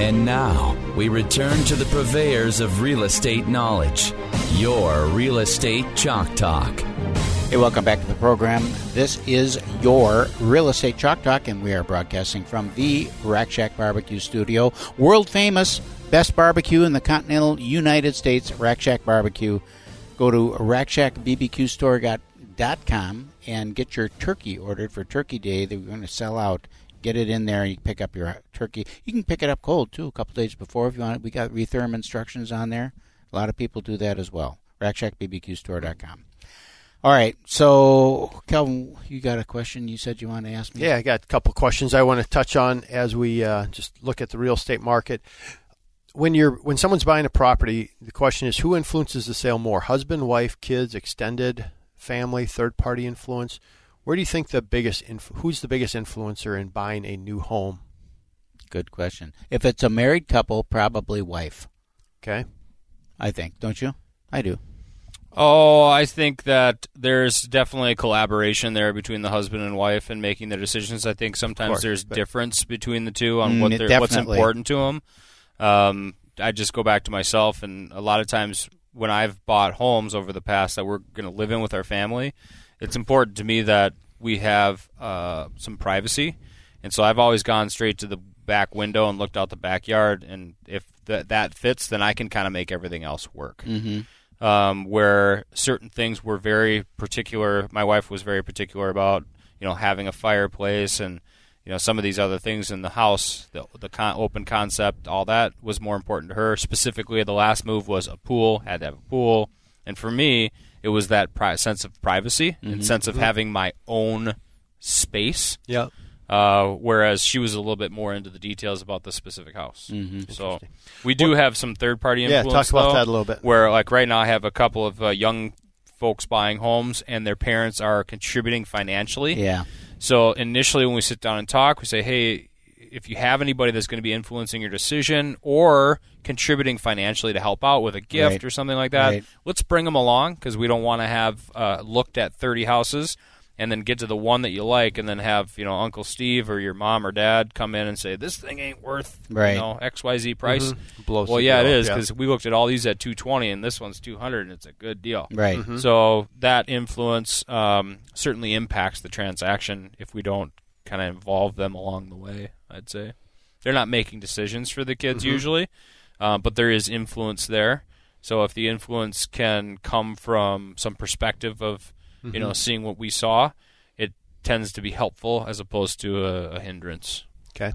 And now we return to the purveyors of real estate knowledge, your Real Estate Chalk Talk. Hey, welcome back to the program. This is your Real Estate Chalk Talk, and we are broadcasting from the Rack Shack Barbecue Studio. World famous, best barbecue in the continental United States, Rack Shack Barbecue. Go to rackshackbbqstore.com and get your turkey ordered for Turkey Day. They're going to sell out. Get it in there and you pick up your turkey. You can pick it up cold too, a couple days before if you want. We got retherm instructions on there. A lot of people do that as well. rackshackbbqstore.com. All right, so Kelvin, you got a question you said you want to ask me? Yeah, I got a couple questions I want to touch on as we uh, just look at the real estate market. When you're when someone's buying a property, the question is who influences the sale more? Husband, wife, kids, extended family, third party influence. Where do you think the biggest inf- who's the biggest influencer in buying a new home? Good question. If it's a married couple, probably wife. Okay. I think, don't you? I do. Oh, I think that there's definitely a collaboration there between the husband and wife and making their decisions. I think sometimes course, there's difference between the two on Mm, what they're, what's important to them. Um, I just go back to myself, and a lot of times when I've bought homes over the past that we're going to live in with our family, it's important to me that we have uh, some privacy, and so I've always gone straight to the back window and looked out the backyard, and if that that fits, then I can kind of make everything else work Mm-hmm. um, where certain things were very particular. My wife was very particular about, you know, having a fireplace and, you know, some of these other things in the house, the, the con- open concept, all that was more important to her. Specifically, the last move was a pool, had to have a pool. And for me, it was that pri- sense of privacy and sense of having my own space. Yeah. Uh, whereas she was a little bit more into the details about the specific house. Mhm. So we do have some third party influence. Yeah, talk about though, that a little bit. Where like right now I have a couple of uh, young folks buying homes and their parents are contributing financially. Yeah. So initially when we sit down and talk, we say, hey, if you have anybody that's going to be influencing your decision or contributing financially to help out with a gift Right. or something like that, Right. let's bring them along because we don't want to have uh, looked at 30 houses and then get to the one that you like and then have you know Uncle Steve or your mom or dad come in and say this thing ain't worth Right. you know X Y Z price. Blows Well, yeah, it is deal up, is yeah. because we looked at all these at 220 and this one's 200 and it's a good deal. Right. Mm-hmm. So that influence um, certainly impacts the transaction if we don't kind of involve them along the way. I'd say they're not making decisions for the kids Mm-hmm. usually, uh, but there is influence there. So if the influence can come from some perspective of you Mm-hmm. know seeing what we saw, it tends to be helpful as opposed to a, a hindrance. Okay.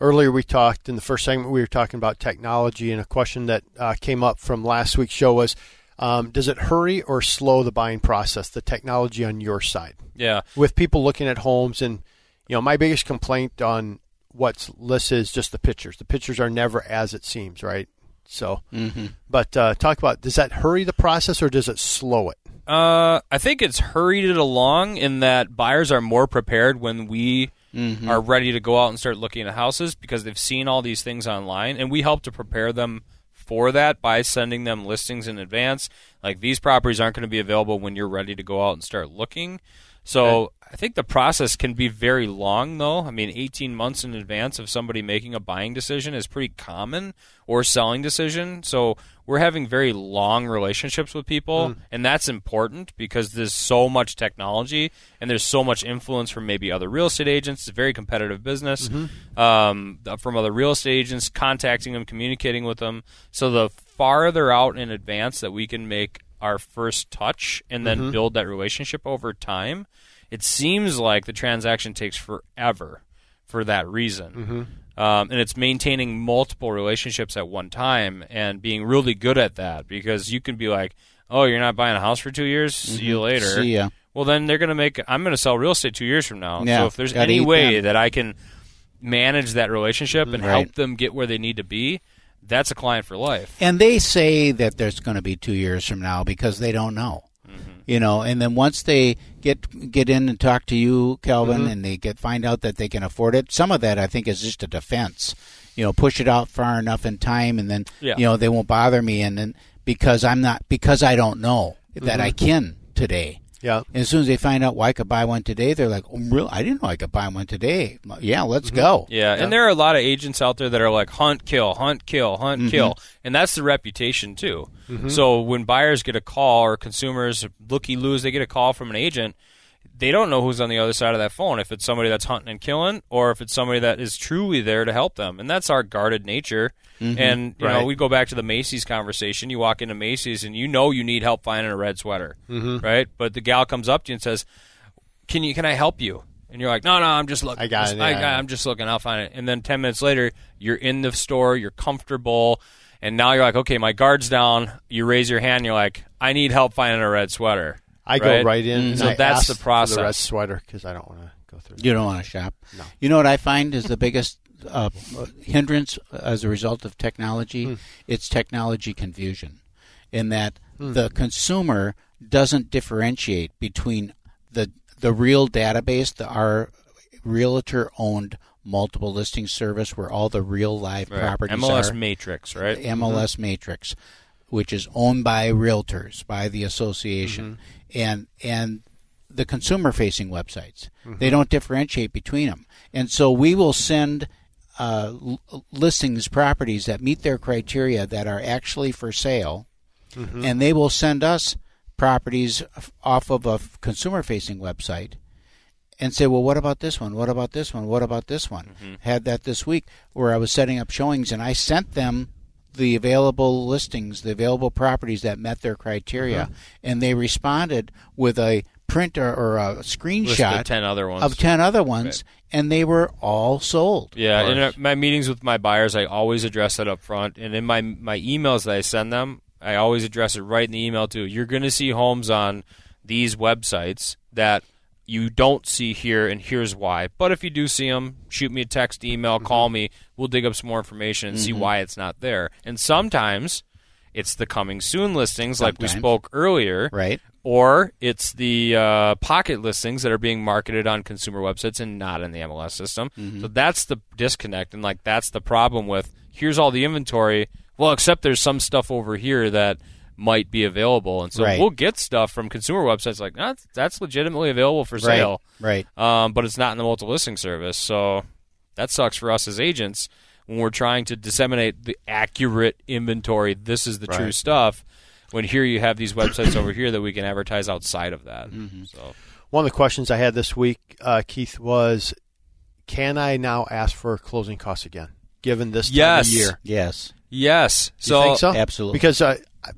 Earlier, we talked in the first segment, we were talking about technology, and a question that uh, came up from last week's show was um, Does it hurry or slow the buying process, the technology on your side? Yeah, With people looking at homes, and, you know, my biggest complaint on what's listed is just the pictures. The pictures are never as it seems, right? So, Mm-hmm. but uh, talk about does that hurry the process or does it slow it? Uh, I think it's hurried it along in that buyers are more prepared when we Mm-hmm. are ready to go out and start looking at houses because they've seen all these things online, and we help to prepare them for that by sending them listings in advance. Like these properties aren't going to be available when you're ready to go out and start looking. So I think the process can be very long, though. I mean, 18 months in advance of somebody making a buying decision is pretty common, or selling decision. So we're having very long relationships with people, and that's important because there's so much technology and there's so much influence from maybe other real estate agents. It's a very competitive business. Um, from other real estate agents, contacting them, communicating with them. So the farther out in advance that we can make our first touch and then build that relationship over time, it seems like the transaction takes forever for that reason. Um, and it's maintaining multiple relationships at one time and being really good at that because you can be like, oh, you're not buying a house for two years? See you later. Mm-hmm. See ya. Well, then they're going to make. I'm going to sell real estate two years from now. Yeah, so if there's any way them. that I can manage that relationship and Right. help them get where they need to be, that's a client for life. And they say that there's going to be two years from now because they don't know. Mm-hmm. You know, and then once they get get in and talk to you, Calvin, mm-hmm. and they get find out that they can afford it, some of that I think is just a defense. You know, push it out far enough in time, and then Yeah. you know they won't bother me, and then because I'm not because I don't know that I mm-hmm. can today. Yeah. And as soon as they find out, well, I could buy one today, they're like, oh, really? I didn't know I could buy one today. Yeah, let's go. Yeah, and there are a lot of agents out there that are like hunt, kill, hunt, kill, hunt, Mm-hmm. kill, and that's the reputation too. So when buyers get a call or consumers looky loos, they get a call from an agent. They don't know who's on the other side of that phone. If it's somebody that's hunting and killing, or if it's somebody that is truly there to help them, and that's our guarded nature. Mm-hmm. And you know, we go back to the Macy's conversation. You walk into Macy's and you know you need help finding a red sweater, Mm-hmm. right? But the gal comes up to you and says, "Can you? Can I help you?" And you're like, "No, no, I'm just looking. I got it, I, yeah, yeah. I'm just looking. I'll find it." And then ten minutes later, you're in the store. You're comfortable, and now you're like, "Okay, my guard's down." You raise your hand. You're like, "I need help finding a red sweater." I go right in. Mm-hmm. and So I that's ask the for the process. red sweater because I don't want to go through. You don't want to shop. No. You know what I find is the biggest uh, hindrance as a result of technology? Hmm. It's technology confusion. In that hmm. the consumer doesn't differentiate between the the real database, the our realtor owned multiple listing service where all the real live Right. properties MLS are. MLS matrix, right? MLS mm-hmm. Matrix, which is owned by realtors by the association, mm-hmm. and and the consumer facing websites. Mm-hmm. They don't differentiate between them, and so we will send. Uh, l- listings properties that meet their criteria that are actually for sale, mm-hmm. and they will send us properties off of a consumer facing website and say, well, what about this one? What about this one? What about this one? Had that this week where I was setting up showings and I sent them the available listings, the available properties that met their criteria, and they responded with a print or, or a screenshot of ten other ones. of 10 other ones, and they were all sold. Yeah, in uh, my meetings with my buyers, I always address that up front, and in my my emails that I send them, I always address it right in the email too. You're going to see homes on these websites that you don't see here, and here's why. But if you do see them, shoot me a text, email, call me. We'll dig up some more information and see why it's not there. And sometimes it's the coming soon listings, like we spoke earlier, Right. or it's the uh, pocket listings that are being marketed on consumer websites and not in the MLS system. Mm-hmm. So that's the disconnect, and like that's the problem with here's all the inventory. Well, except there's some stuff over here that might be available, and so Right. we'll get stuff from consumer websites like that's that's legitimately available for sale, Right. um, but it's not in the multiple listing service. So that sucks for us as agents when we're trying to disseminate the accurate inventory. This is the true stuff. When here you have these websites over here that we can advertise outside of that. Mm-hmm. So One of the questions I had this week, uh, Keith, was, can I now ask for closing costs again, given this time Yes. of year? Yes. yes, so you think so? Absolutely. Because uh,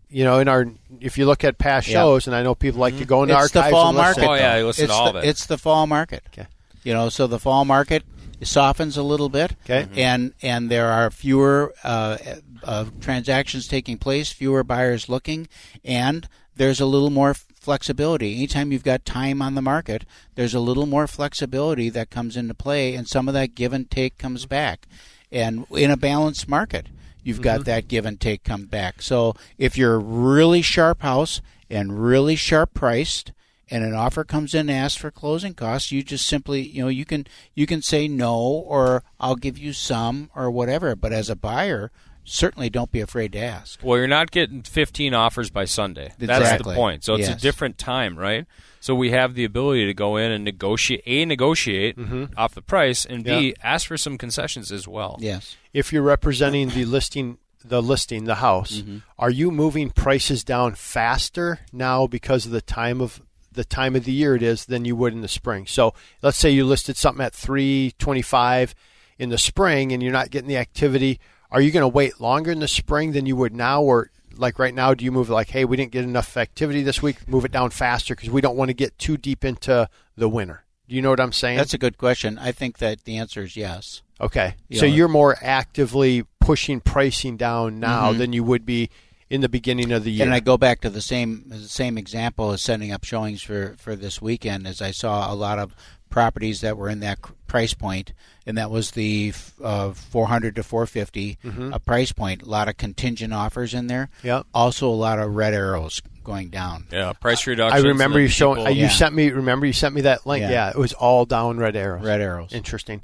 you know, in our if you look at past Yeah. shows, and I know people like to go into it's the archives fall and listen. market. Oh, yeah, though. you listen it's to all the, of it. It's the fall market. Okay. You know, so the fall market softens a little bit. Okay. And and there are fewer uh, uh, transactions taking place, fewer buyers looking, and there's a little more flexibility. Anytime you've got time on the market, there's a little more flexibility that comes into play, and some of that give and take comes back. And in a balanced market, you've mm-hmm. got that give and take come back. So if you're a really sharp house and really sharp priced, and an offer comes in and asks for closing costs, you just simply, you know, you can you can say no or I'll give you some or whatever. But as a buyer, certainly don't be afraid to ask. well, you're not getting 15 offers by Sunday. That's the point. So it's a different time, right? So we have the ability to go in and negotiate, a negotiate off the price, and b ask for some concessions as well. Yes. If you're representing the listing, the listing, the house, Mm-hmm. are you moving prices down faster now because of the time of the time of the year it is than you would in the spring? So let's say you listed something at three twenty five in the spring, and you're not getting the activity. Are you going to wait longer in the spring than you would now, or like right now, do you move like, hey, we didn't get enough activity this week, move it down faster because we don't want to get too deep into the winter? Do you know what I'm saying? That's a good question. I think that the answer is yes. Okay. You so know, you're more actively pushing pricing down now than you would be in the beginning of the year. Mm-hmm. And I go back to the same the same example as setting up showings for for this weekend, as I saw a lot of properties that were in that price point, and that was the uh, 400 to 450 Mm-hmm. a price point. A lot of contingent offers in there. Yep. Also, a lot of red arrows going down. Yeah, price reduction. I remember you showing. uh, you Yeah. sent me. Remember you sent me that link. Yeah. Yeah, it was all down red arrows. Red arrows. Interesting.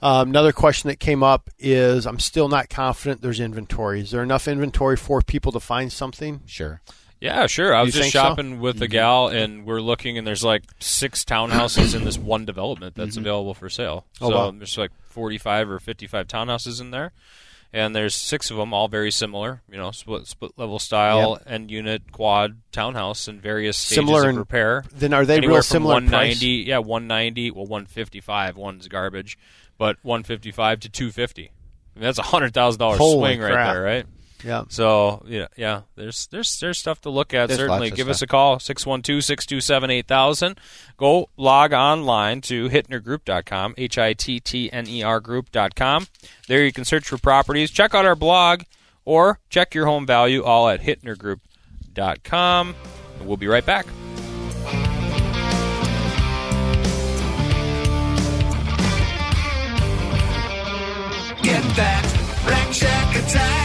Um, another question that came up is: I'm still not confident there's inventory. Is there enough inventory for people to find something? Sure. Yeah, sure. I was just think so? Mm-hmm. shopping with a gal, and we're looking, and there's like six townhouses in this one development that's available for sale. Oh, so wow. there's like 45 or 55 townhouses in there, and there's six of them, all very similar. You know, split split level style, end unit, quad townhouse, in various stages Similar of in- repair. Then are they Anywhere real similar in 190, yeah, 190. Well, 155. One's garbage, but 155 to 250. I mean, that's a hundred thousand dollar Holy swing right there, right? Yeah. So yeah, yeah. There's there's there's stuff to look at. There's certainly, give stuff. us a call 612-627-8000. Go log online to hittnergroup.com, h i t t n e r group.com. There you can search for properties. Check out our blog or check your home value all at hittnergroup.com. And we'll be right back. Get that Rack Shack attack.